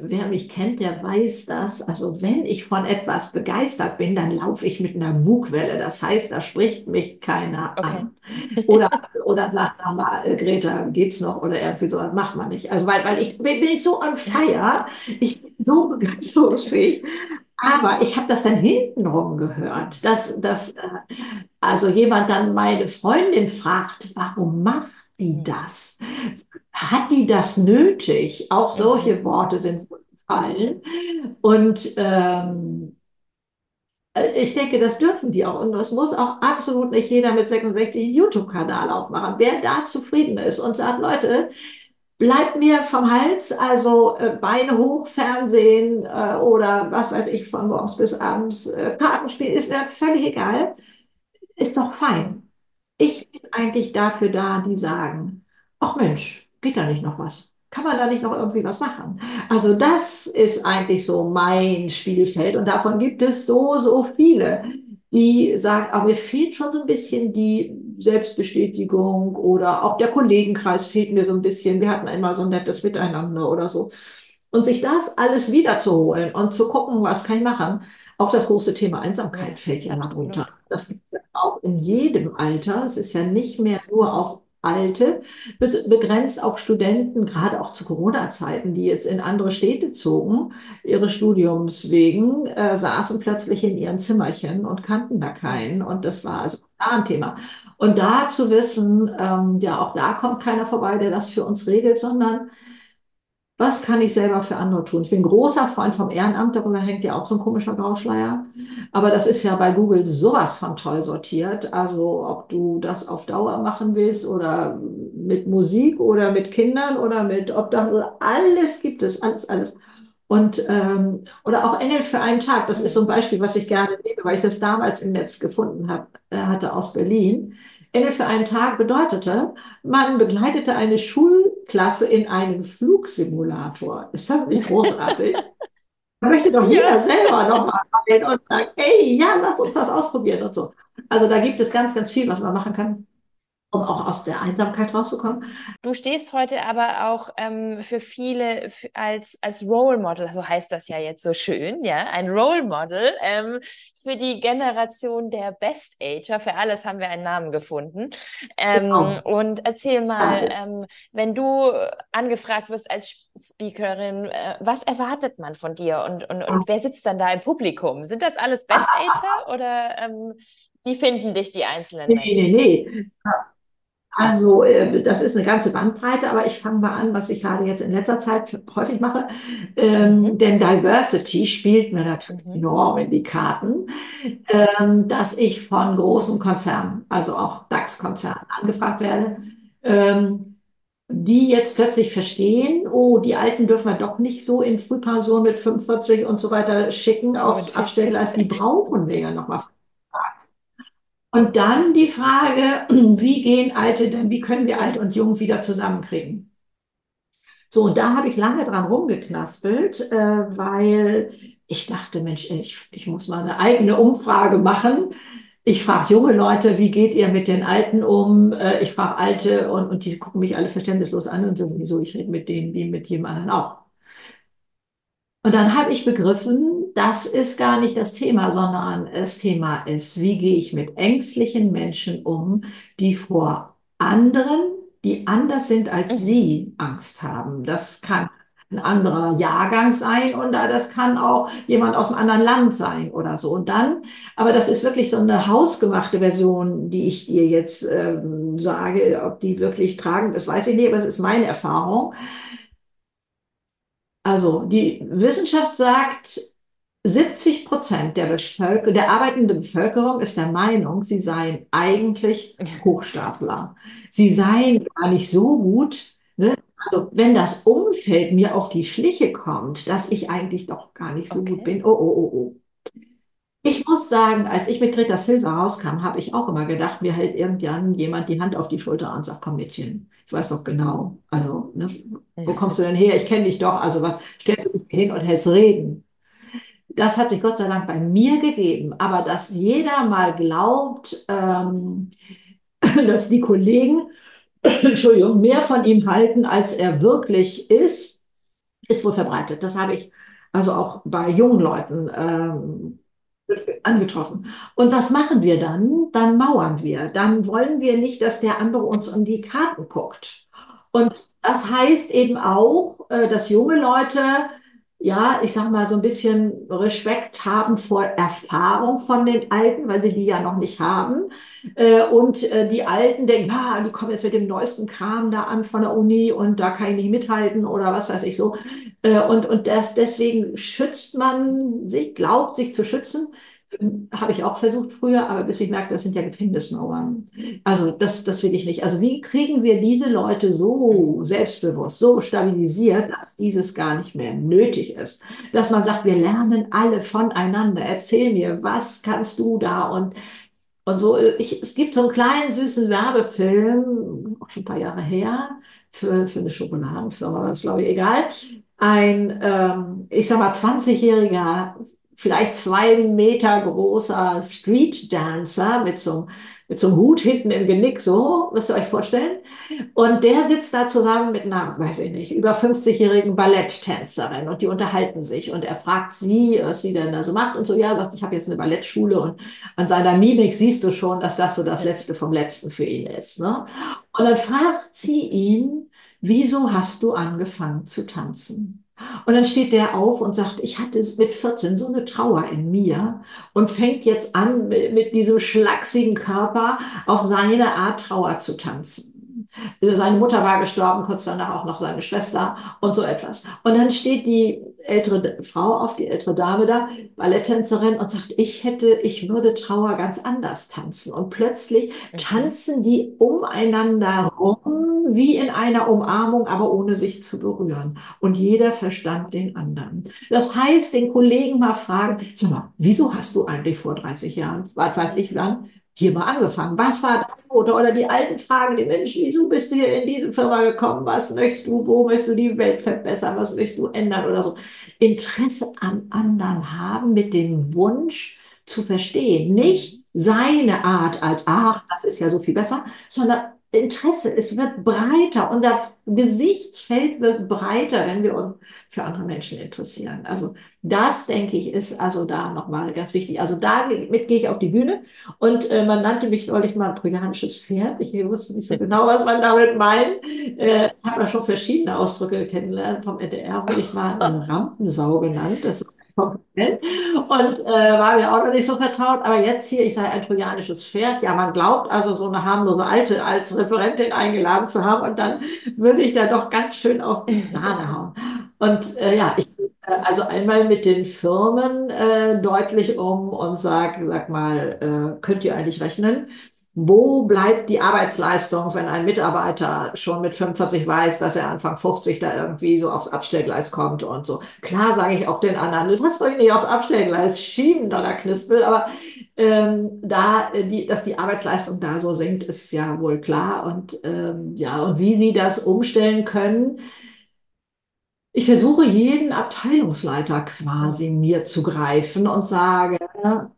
wer mich kennt, der weiß das. Also, wenn ich von etwas begeistert bin, dann laufe ich mit einer Bugwelle. Das heißt, da spricht mich keiner Okay. an. <laughs> Oder, oder sagt, sag mal, äh, Greta, geht's noch? Oder irgendwie sowas macht man nicht. Also, weil, weil ich bin, bin ich so on fire. Ich bin so <laughs> begeisterungsfähig. Aber ich habe das dann hintenrum gehört, dass, dass äh, also jemand dann meine Freundin fragt, warum macht die das? Hat die das nötig? Auch solche Worte sind gefallen. Und ähm, äh, ich denke, das dürfen die auch. Und das muss auch absolut nicht jeder mit 66 einen YouTube-Kanal aufmachen. Wer da zufrieden ist und sagt, Leute, bleibt mir vom Hals, also äh, Beine hoch, Fernsehen äh, oder was weiß ich, von morgens bis abends, äh, Kartenspiel, ist mir völlig egal. Ist doch fein. Ich bin eigentlich dafür da, die sagen, ach Mensch, geht da nicht noch was? Kann man da nicht noch irgendwie was machen? Also das ist eigentlich so mein Spielfeld und davon gibt es so, so viele, die sagen, aber mir fehlt schon so ein bisschen die Selbstbestätigung oder auch der Kollegenkreis fehlt mir so ein bisschen. Wir hatten einmal so ein nettes Miteinander oder so. Und sich das alles wiederzuholen und zu gucken, was kann ich machen. Auch das große Thema Einsamkeit Ja, fällt ja darunter. Das gibt es auch in jedem Alter. Es ist ja nicht mehr nur auf Alte, be- begrenzt auf Studenten, gerade auch zu Corona-Zeiten, die jetzt in andere Städte zogen, ihre Studiums wegen, äh, saßen plötzlich in ihren Zimmerchen und kannten da keinen. Und das war also da ein Thema. Und da zu wissen, ähm, ja, auch da kommt keiner vorbei, der das für uns regelt, sondern was kann ich selber für andere tun? Ich bin großer Freund vom Ehrenamt, darüber hängt ja auch so ein komischer Grauschleier. Aber das ist ja bei Google sowas von toll sortiert. Also ob du das auf Dauer machen willst oder mit Musik oder mit Kindern oder mit Obdachlosen, alles gibt es, alles, alles. Und ähm, oder auch Engel für einen Tag. Das ist so ein Beispiel, was ich gerne nehme, weil ich das damals im Netz gefunden habe, äh, hatte aus Berlin. Engel für einen Tag bedeutete, man begleitete eine Schulklasse in einem Flugsimulator. Ist das nicht großartig? <laughs> Da möchte doch jeder Ja. selber nochmal rein und sagen, hey, ja, lass uns das ausprobieren und so. Also da gibt es ganz, ganz viel, was man machen kann, um auch aus der Einsamkeit rauszukommen. Du stehst heute aber auch ähm, für viele als, als Role Model, so heißt das ja jetzt so schön, ja, ein Role Model ähm, für die Generation der Best Ager. Für alles haben wir einen Namen gefunden. Ähm, Genau. und erzähl mal, ähm, wenn du angefragt wirst als Speakerin, äh, was erwartet man von dir und, und, und wer sitzt dann da im Publikum? Sind das alles Best <laughs> Ager oder ähm, wie finden dich die einzelnen Nee, Menschen? nee, nee. Also, äh, das ist eine ganze Bandbreite, aber ich fange mal an, was ich gerade jetzt in letzter Zeit häufig mache. Ähm, Mhm. denn Diversity spielt mir natürlich Mhm. enorm in die Karten, ähm, dass ich von großen Konzernen, also auch DAX-Konzernen, angefragt werde, ähm, die jetzt plötzlich verstehen, oh, die Alten dürfen wir doch nicht so in Frühpension mit 45 und so weiter schicken Mit aufs 40. Abstellgleis, die brauchen wir ja nochmal. Und dann die Frage, <clears throat> wie gehen Alte denn, wie können wir Alt und Jung wieder zusammenkriegen? So, und da habe ich lange dran rumgeknaspelt, äh, weil ich dachte, Mensch, ich, ich muss mal eine eigene Umfrage machen. Ich frage junge Leute, wie geht ihr mit den Alten um? Äh, ich frage Alte und, und die gucken mich alle verständnislos an und sagen, wieso, ich rede mit denen wie mit jedem anderen auch. Und dann habe ich begriffen, das ist gar nicht das Thema, sondern das Thema ist, wie gehe ich mit ängstlichen Menschen um, die vor anderen, die anders sind als Mhm. sie, Angst haben. Das kann ein anderer Jahrgang sein und das kann auch jemand aus einem anderen Land sein oder so. Und dann, aber das ist wirklich so eine hausgemachte Version, die ich dir jetzt ähm, sage, ob die wirklich tragend ist, weiß ich nicht, aber es ist meine Erfahrung. Also die Wissenschaft sagt, 70 Prozent der Bevölker der arbeitenden Bevölkerung ist der Meinung, sie seien eigentlich Hochstapler. Sie seien gar nicht so gut. Ne? Also wenn das Umfeld mir auf die Schliche kommt, dass ich eigentlich doch gar nicht so gut Okay. bin. Oh, oh, oh, oh. Ich muss sagen, als ich mit Greta Silva rauskam, habe ich auch immer gedacht, mir hält irgendwann jemand die Hand auf die Schulter und sagt, komm Mädchen, ich weiß doch genau. Also, ne, wo kommst du denn her? Ich kenne dich doch. Also was, stellst du dich hin und hältst Reden? Das hat sich Gott sei Dank bei mir gegeben. Aber dass jeder mal glaubt, ähm, <laughs> dass die Kollegen, <clears throat> Entschuldigung, mehr von ihm halten, als er wirklich ist, ist wohl verbreitet. Das habe ich also auch bei jungen Leuten ähm, angetroffen. Und was machen wir dann? Dann mauern wir. Dann wollen wir nicht, dass der andere uns in die Karten guckt. Und das heißt eben auch, äh, dass junge Leute, ja, ich sag mal, so ein bisschen Respekt haben vor Erfahrung von den Alten, weil sie die ja noch nicht haben. Äh, Und äh, die Alten denken, ja, die kommen jetzt mit dem neuesten Kram da an von der Uni und da kann ich nicht mithalten oder was weiß ich so. Äh, Und, und das, deswegen schützt man sich, glaubt sich zu schützen. Habe ich auch versucht früher, aber bis ich merkte, das sind ja Gefängnismauern. Also das, das will ich nicht. Also wie kriegen wir diese Leute so selbstbewusst, so stabilisiert, dass dieses gar nicht mehr nötig ist? Dass man sagt, wir lernen alle voneinander. Erzähl mir, was kannst du da? Und Und so, ich, es gibt so einen kleinen süßen Werbefilm, auch schon ein paar Jahre her, für, für eine Schokoladenfirma, ist glaube ich egal. Ein, ähm, ich sag mal, 20-jähriger, vielleicht zwei Meter großer Street Dancer mit so einem mit so einem Hut hinten im Genick, so, müsst ihr euch vorstellen. Und der sitzt da zusammen mit einer, weiß ich nicht, über 50-jährigen Balletttänzerin und die unterhalten sich und er fragt sie, was sie denn da so macht und so, ja, sagt, ich habe jetzt eine Ballettschule und an seiner Mimik siehst du schon, dass das so das Letzte vom Letzten für ihn ist. Ne? Und dann fragt sie ihn, wieso hast du angefangen zu tanzen? Und dann steht der auf und sagt, ich hatte mit 14 so eine Trauer in mir und fängt jetzt an, mit diesem schlachsigen Körper auf seine Art Trauer zu tanzen. Seine Mutter war gestorben, kurz danach auch noch seine Schwester und so etwas. Und dann steht die ältere Frau auf, die ältere Dame da, Balletttänzerin und sagt, ich hätte, ich würde Trauer ganz anders tanzen. Und plötzlich mhm. tanzen die umeinander rum, wie in einer Umarmung, aber ohne sich zu berühren. Und jeder verstand den anderen. Das heißt, den Kollegen mal fragen, sag mal, wieso hast du eigentlich vor 30 Jahren, was weiß ich wann, hier mal angefangen. Was war dein Motor? Oder die alten Fragen, die Mensch, wieso bist du hier in diese Firma gekommen? Was möchtest du? Wo möchtest du die Welt verbessern? Was möchtest du ändern oder so? Interesse am anderen haben mit dem Wunsch zu verstehen. Nicht seine Art als, ach, das ist ja so viel besser, sondern Interesse, es wird breiter, unser Gesichtsfeld wird breiter, wenn wir uns für andere Menschen interessieren. Also das, denke ich, ist also da nochmal ganz wichtig. Also damit gehe ich auf die Bühne und äh, man nannte mich neulich mal ein trojanisches Pferd. Ich wusste nicht so genau, was man damit meint. Äh, ich habe da schon verschiedene Ausdrücke kennengelernt. Vom NDR wurde ich mal eine Rampensau genannt. Das ist Und äh, war mir auch noch nicht so vertraut. Aber jetzt hier, ich sei ein trojanisches Pferd. Ja, man glaubt also, so eine harmlose Alte als Referentin eingeladen zu haben und dann würde ich da doch ganz schön auf die Sahne hauen. Und äh, ja, ich äh, also einmal mit den Firmen äh, deutlich um und sag, sag mal, äh, könnt ihr eigentlich rechnen? Wo bleibt die Arbeitsleistung, wenn ein Mitarbeiter schon mit 45 weiß, dass er Anfang 50 da irgendwie so aufs Abstellgleis kommt und so? Klar sage ich auch den anderen, lasst euch nicht aufs Abstellgleis schieben, Donner Knispel, aber ähm, da, äh, die, dass die Arbeitsleistung da so sinkt, ist ja wohl klar. Und ähm, ja, und wie sie das umstellen können, ich versuche jeden Abteilungsleiter quasi mir zu greifen und sage,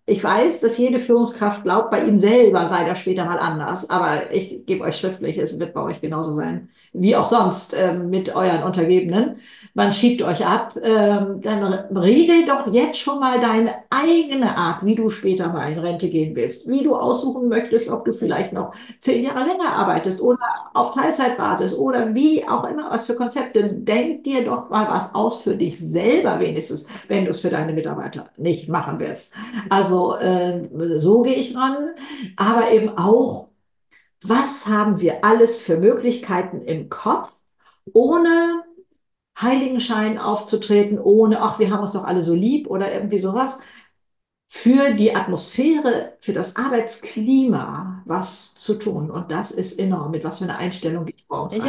ich weiß, dass jede Führungskraft glaubt, bei ihm selber sei das später mal anders, aber ich gebe euch schriftlich, es wird bei euch genauso sein, wie auch sonst äh, mit euren Untergebenen. Man schiebt euch ab, äh, dann regel doch jetzt schon mal deine eigene Art, wie du später mal in Rente gehen willst, wie du aussuchen möchtest, ob du vielleicht noch zehn Jahre länger arbeitest oder auf Teilzeitbasis oder wie auch immer, was für Konzepte. Denk dir doch mal was aus für dich selber wenigstens, wenn du es für deine Mitarbeiter nicht machen willst. Also äh, so gehe ich ran, aber eben auch, was haben wir alles für Möglichkeiten im Kopf, ohne Heiligenschein aufzutreten, ohne, ach, wir haben uns doch alle so lieb oder irgendwie sowas, für die Atmosphäre, für das Arbeitsklima was zu tun. Und das ist enorm, mit was für einer Einstellung ich morgens ja.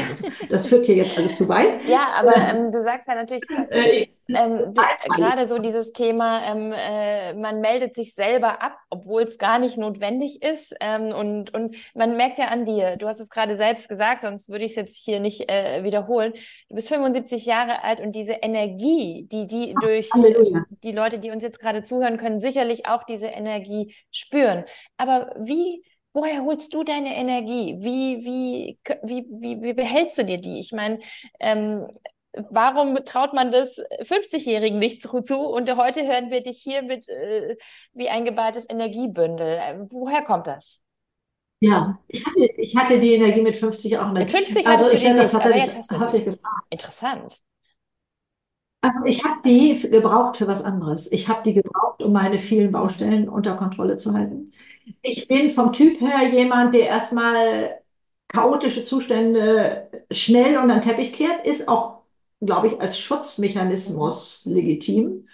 Das führt hier jetzt alles zu weit. <laughs> Ja, aber ähm, du sagst ja natürlich, <laughs> äh, ähm, gerade so dieses Thema, ähm, äh, man meldet sich selber ab, obwohl es gar nicht notwendig ist. Ähm, und, und man merkt ja an dir, du hast es gerade selbst gesagt, sonst würde ich es jetzt hier nicht äh, wiederholen. Du bist 75 Jahre alt und diese Energie, die, die durch Halleluja. die Leute, die uns jetzt gerade zuhören, können sicherlich auch diese Energie spüren. Aber wie woher holst du deine Energie? Wie, wie, wie, wie, wie behältst du dir die? Ich meine, ähm, warum traut man das 50-Jährigen nicht zu? Und heute hören wir dich hier mit äh, wie ein geballtes Energiebündel. Äh, woher kommt das? Ja, ich hatte, ich hatte die Energie mit 50 auch nicht. Mit 50 also ich finde, das tatsächlich gefragt. Interessant. Also ich habe die gebraucht für was anderes. Ich habe die gebraucht, um meine vielen Baustellen unter Kontrolle zu halten. Ich bin vom Typ her jemand, der erstmal chaotische Zustände schnell unter den Teppich kehrt, ist auch glaube ich, als Schutzmechanismus legitim.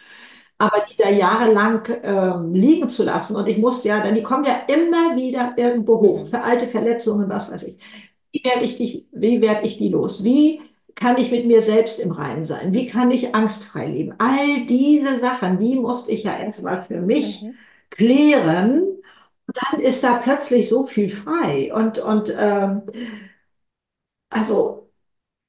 Aber die da jahrelang ähm, liegen zu lassen, und ich muss ja, denn die kommen ja immer wieder irgendwo hoch, mhm. für alte Verletzungen, was weiß ich. Wie werde ich die, wie werde ich die los? Wie kann ich mit mir selbst im Reinen sein? Wie kann ich angstfrei leben? All diese Sachen, die musste ich ja erstmal für mich mhm. klären dann ist da plötzlich so viel frei. Und, und ähm, also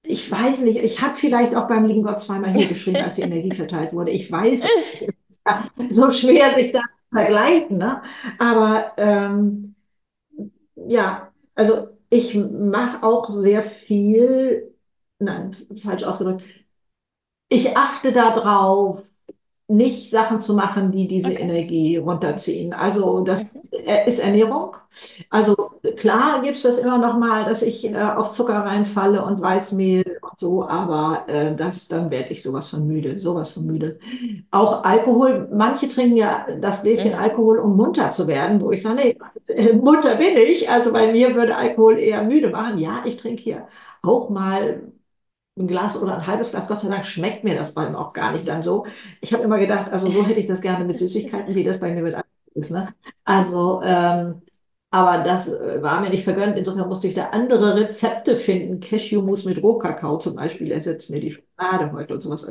ich weiß nicht, ich habe vielleicht auch beim lieben Gott zweimal hier geschrien, als die Energie verteilt wurde. Ich weiß, <laughs> es ist ja so schwer, sich das zu vergleichen. Ne? Aber ähm, ja, also ich mache auch sehr viel, nein, falsch ausgedrückt. Ich achte darauf, nicht Sachen zu machen, die diese Okay. Energie runterziehen. Also das äh, ist Ernährung. Also klar gibt es das immer noch mal, dass ich äh, auf Zucker reinfalle und Weißmehl und so, aber äh, das, dann werde ich sowas von müde, sowas von müde. Auch Alkohol, manche trinken ja das Gläschen Mhm. Alkohol, um munter zu werden, wo ich sage, nee, äh, munter bin ich. Also bei mir würde Alkohol eher müde machen. Ja, ich trinke hier auch mal ein Glas oder ein halbes Glas. Gott sei Dank schmeckt mir das beim auch gar nicht dann so. Ich habe immer gedacht, also so hätte ich das gerne mit Süßigkeiten, wie das bei mir mit ist. Ne? Also, ähm, aber das äh, war mir nicht vergönnt. Insofern musste ich da andere Rezepte finden. Cashewmus mit Rohkakao zum Beispiel ersetzt mir die Schokolade heute und sowas.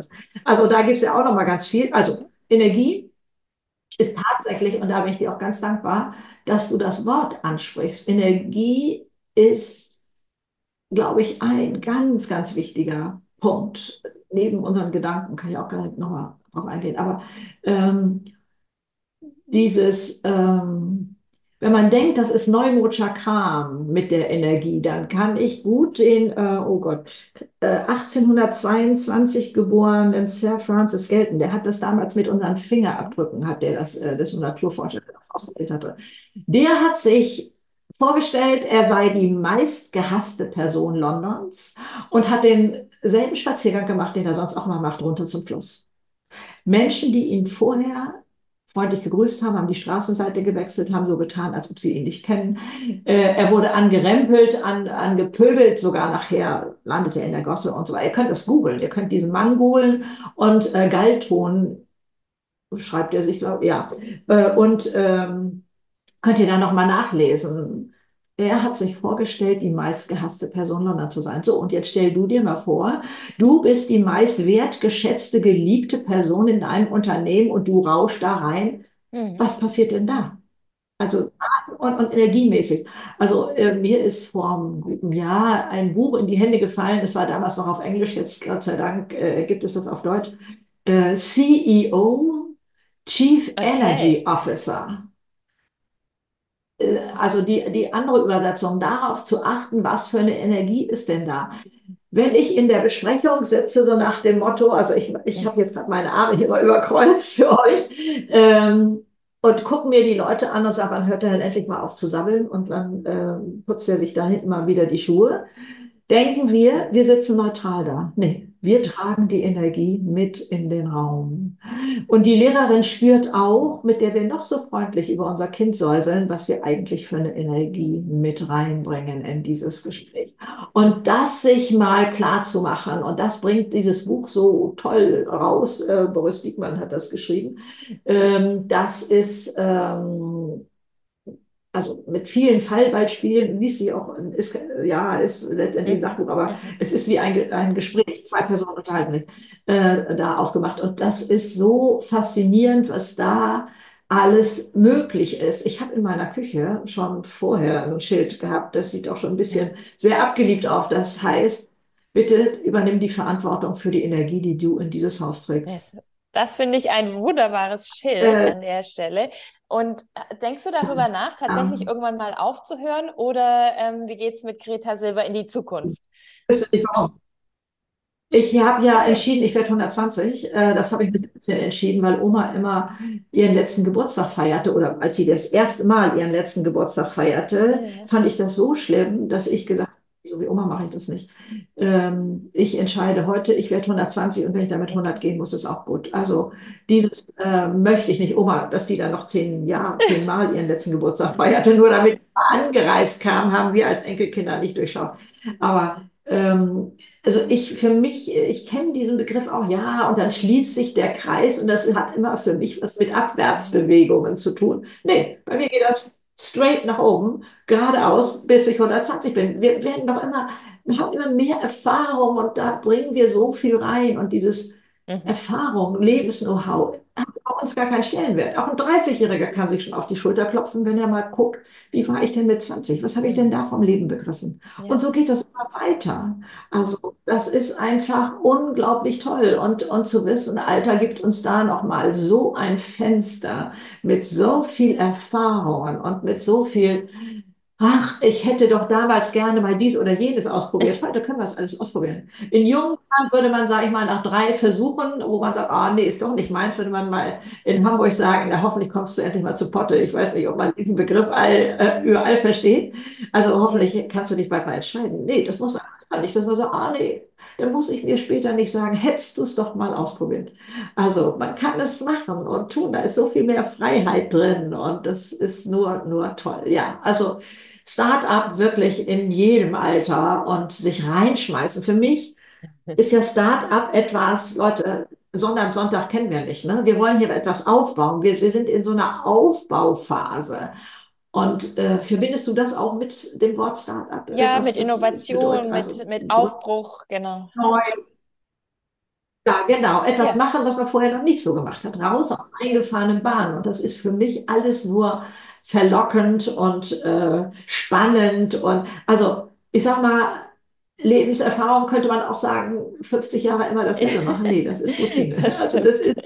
Also da gibt es ja auch noch mal ganz viel. Also Energie ist tatsächlich, und da bin ich dir auch ganz dankbar, dass du das Wort ansprichst. Energie ist, glaube ich, ein ganz, ganz wichtiger Punkt. Neben unseren Gedanken kann ich auch gleich nochmal drauf eingehen. Aber ähm, dieses, ähm, wenn man denkt, das ist neumodischer Kram mit der Energie, dann kann ich gut den, äh, oh Gott, äh, 1822 geborenen Sir Francis Galton, der hat das damals mit unseren Fingerabdrücken, hat der das, äh, das Naturforscher, ausgewählt hatte. Der hat sich vorgestellt, er sei die meistgehasste Person Londons und hat denselben Spaziergang gemacht, den er sonst auch mal macht, runter zum Fluss. Menschen, die ihn vorher freundlich gegrüßt haben, haben die Straßenseite gewechselt, haben so getan, als ob sie ihn nicht kennen. Äh, er wurde angerempelt, an, angepöbelt, sogar nachher landete er in der Gosse und so weiter. Ihr könnt das googeln, ihr könnt diesen Mann googeln und äh, Galton schreibt er sich, glaube ich, ja. Äh, und ähm, könnt ihr dann nochmal nachlesen. Er hat sich vorgestellt, die meistgehasste Person London zu sein. So, und jetzt stell du dir mal vor, du bist die meist wertgeschätzte, geliebte Person in deinem Unternehmen und du rauschst da rein. Mhm. Was passiert denn da? Also und, und energiemäßig. Also äh, mir ist vor einem guten Jahr ein Buch in die Hände gefallen. Das war damals noch auf Englisch, jetzt Gott sei Dank äh, gibt es das auf Deutsch. Äh, CEO, Chief Okay. Energy Officer also die, die andere Übersetzung, darauf zu achten, was für eine Energie ist denn da. Wenn ich in der Besprechung sitze, so nach dem Motto, also ich, ich habe jetzt gerade meine Arme hier mal <laughs> überkreuzt für euch, ähm, und gucke mir die Leute an und sage, wann hört er denn endlich mal auf zu sabbeln und wann ähm, putzt er sich da hinten mal wieder die Schuhe. Denken wir, wir sitzen neutral da. Nee, wir tragen die Energie mit in den Raum. Und die Lehrerin spürt auch, mit der wir noch so freundlich über unser Kind säuseln, was wir eigentlich für eine Energie mit reinbringen in dieses Gespräch. Und das sich mal klar zu machen, und das bringt dieses Buch so toll raus, äh, Boris Diekmann hat das geschrieben, ähm, das ist, ähm, also mit vielen Fallbeispielen, liest sie auch, ist, ja, ist letztendlich ein Sachbuch, aber es ist wie ein, ein Gespräch, zwei Personen unterhalten sich, äh, da aufgemacht. Und das ist so faszinierend, was da alles möglich ist. Ich habe in meiner Küche schon vorher ein Schild gehabt, das sieht auch schon ein bisschen sehr abgeliebt auf. Das heißt, bitte übernimm die Verantwortung für die Energie, die du in dieses Haus trägst. Das, das finde ich ein wunderbares Schild Äh, an der Stelle. Und äh, denkst du darüber nach, tatsächlich Ähm. irgendwann mal aufzuhören? Oder ähm, wie geht es mit Greta Silber in die Zukunft? Ich habe ja entschieden, ich werde 120. Äh, das habe ich mit 17 entschieden, weil Oma immer ihren letzten Geburtstag feierte oder als sie das erste Mal ihren letzten Geburtstag feierte, Ja. fand ich das so schlimm, dass ich gesagt habe, so wie Oma mache ich das nicht. Ähm, ich entscheide heute, ich werde 120 und wenn ich damit 100 gehen muss, ist auch gut. Also dieses äh, möchte ich nicht. Oma, dass die dann noch zehn Jahre, <laughs> zehn Mal ihren letzten Geburtstag feierte, nur damit er angereist kam, haben wir als Enkelkinder nicht durchschaut. Aber ähm, also ich für mich, ich kenne diesen Begriff auch, ja, und dann schließt sich der Kreis und das hat immer für mich was mit Abwärtsbewegungen zu tun. Nee, bei mir geht das straight nach oben, geradeaus, bis ich 120 bin. Wir werden doch immer, wir haben immer mehr Erfahrung und da bringen wir so viel rein und dieses Mhm. Erfahrung, Lebens-Know-how, bei uns gar keinen Stellenwert. Auch ein 30-Jähriger kann sich schon auf die Schulter klopfen, wenn er mal guckt, wie war ich denn mit 20? Was habe ich denn da vom Leben begriffen? Ja. Und so geht das immer weiter. Also das ist einfach unglaublich toll. Und, und zu wissen, Alter gibt uns da nochmal so ein Fenster mit so viel Erfahrungen und mit so viel ach, ich hätte doch damals gerne mal dies oder jenes ausprobiert. Heute können wir es alles ausprobieren. In jungen Jahren würde man, sage ich mal, nach drei Versuchen, wo man sagt, ah, nee, ist doch nicht meins, würde man mal in Hamburg sagen, na, hoffentlich kommst du endlich mal zu Potte. Ich weiß nicht, ob man diesen Begriff all, äh, überall versteht. Also hoffentlich kannst du dich bald mal entscheiden. Nee, das muss man einfach nicht, dass man so, ah, nee, dann muss ich mir später nicht sagen, hättest du es doch mal ausprobiert. Also man kann es machen und tun, da ist so viel mehr Freiheit drin und das ist nur, nur toll. Ja, also Start-up wirklich in jedem Alter und sich reinschmeißen. Für mich ist ja Start-up etwas, Leute, Sonntag, Sonntag kennen wir nicht. Ne? Wir wollen hier etwas aufbauen. Wir, wir sind in so einer Aufbauphase. Und äh, verbindest du das auch mit dem Wort Startup? Ja, mit Innovation, also, mit, mit Aufbruch, genau. Neu. Ja, genau. Etwas ja. machen, was man vorher noch nicht so gemacht hat. Raus aus eingefahrenen Bahnen. Und das ist für mich alles nur verlockend und äh, spannend. Und also, ich sag mal, Lebenserfahrung könnte man auch sagen, 50 Jahre immer dasselbe machen. Nee, das ist Routine. <laughs> das also das ist,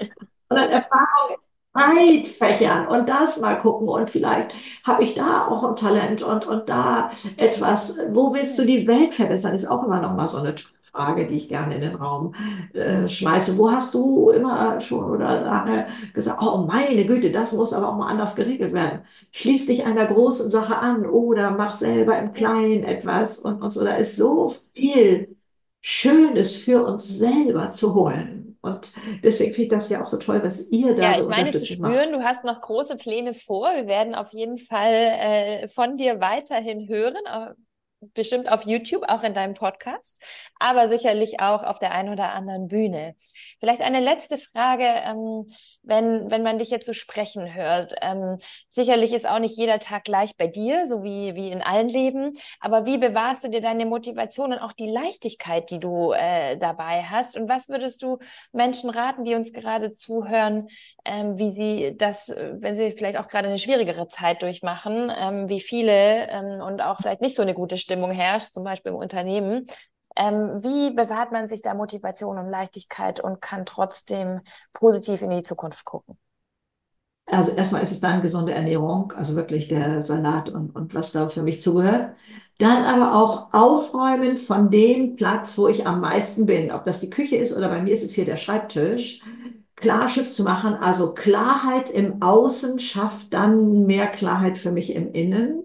sondern Erfahrung ist breit fächern und das mal gucken und vielleicht habe ich da auch ein Talent und, und da etwas. Wo willst du die Welt verbessern? Ist auch immer noch mal so eine Frage, die ich gerne in den Raum äh, schmeiße. Wo hast du immer schon oder lange gesagt, oh meine Güte, das muss aber auch mal anders geregelt werden. Schließ dich einer großen Sache an oder mach selber im Kleinen etwas und, und so. Da ist so viel Schönes für uns selber zu holen. Und deswegen finde ich das ja auch so toll, was ihr da ja, so ich meine zu spüren, macht. du hast noch große Pläne vor. Wir werden auf jeden Fall äh, von dir weiterhin hören, bestimmt auf YouTube, auch in deinem Podcast, aber sicherlich auch auf der einen oder anderen Bühne. Vielleicht eine letzte Frage, ähm, wenn, wenn man dich jetzt so sprechen hört. Ähm, sicherlich ist auch nicht jeder Tag gleich bei dir, so wie, wie in allen Leben, aber wie bewahrst du dir deine Motivation und auch die Leichtigkeit, die du äh, dabei hast? Und was würdest du Menschen raten, die uns gerade zuhören, ähm, wie sie das, wenn sie vielleicht auch gerade eine schwierigere Zeit durchmachen, ähm, wie viele ähm, und auch vielleicht nicht so eine gute Stimme Stimmung herrscht, zum Beispiel im Unternehmen. Ähm, wie bewahrt man sich da Motivation und Leichtigkeit und kann trotzdem positiv in die Zukunft gucken? Also erstmal ist es dann gesunde Ernährung, also wirklich der Salat und, und was da für mich zugehört. Dann aber auch aufräumen von dem Platz, wo ich am meisten bin. Ob das die Küche ist oder bei mir ist es hier der Schreibtisch. Klarschiff zu machen, also Klarheit im Außen schafft dann mehr Klarheit für mich im Innen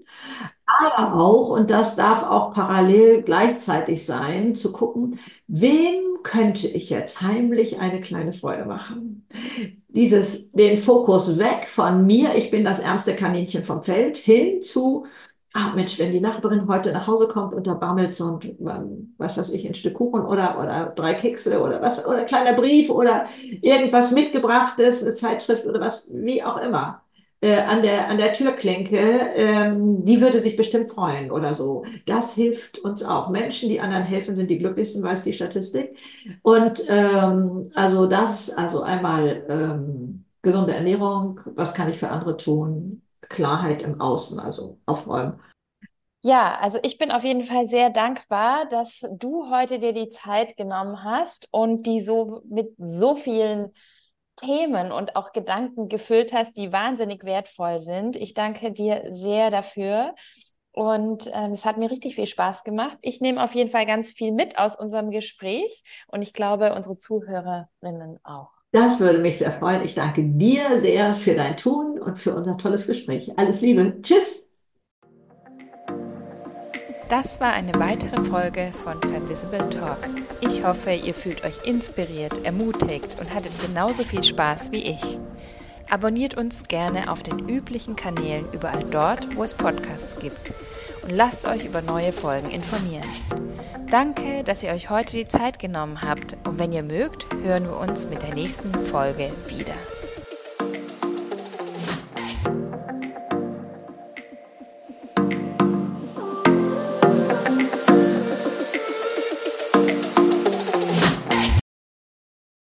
aber auch, und das darf auch parallel gleichzeitig sein, zu gucken, wem könnte ich jetzt heimlich eine kleine Freude machen? Dieses, den Fokus weg von mir, ich bin das ärmste Kaninchen vom Feld, hin zu, ach Mensch, wenn die Nachbarin heute nach Hause kommt und da bammelt so ein, was weiß ich, ein Stück Kuchen oder, oder drei Kekse oder was, oder ein kleiner Brief oder irgendwas mitgebrachtes, eine Zeitschrift oder was, wie auch immer äh, an der, an der Türklinke, ähm, die würde sich bestimmt freuen oder so. Das hilft uns auch. Menschen, die anderen helfen, sind die glücklichsten, weiß die Statistik. Und ähm, also das, also einmal ähm, gesunde Ernährung, was kann ich für andere tun? Klarheit im Außen, also aufräumen. Ja, also ich bin auf jeden Fall sehr dankbar, dass du heute dir die Zeit genommen hast und die so mit so vielen Themen und auch Gedanken gefüllt hast, die wahnsinnig wertvoll sind. Ich danke dir sehr dafür. Und ähm, es hat mir richtig viel Spaß gemacht. Ich nehme auf jeden Fall ganz viel mit aus unserem Gespräch und ich glaube, unsere Zuhörerinnen auch. Das würde mich sehr freuen. Ich danke dir sehr für dein Tun und für unser tolles Gespräch. Alles Liebe. Tschüss. Das war eine weitere Folge von Femvisible Talk. Ich hoffe, ihr fühlt euch inspiriert, ermutigt und hattet genauso viel Spaß wie ich. Abonniert uns gerne auf den üblichen Kanälen überall dort, wo es Podcasts gibt und lasst euch über neue Folgen informieren. Danke, dass ihr euch heute die Zeit genommen habt und wenn ihr mögt, hören wir uns mit der nächsten Folge wieder.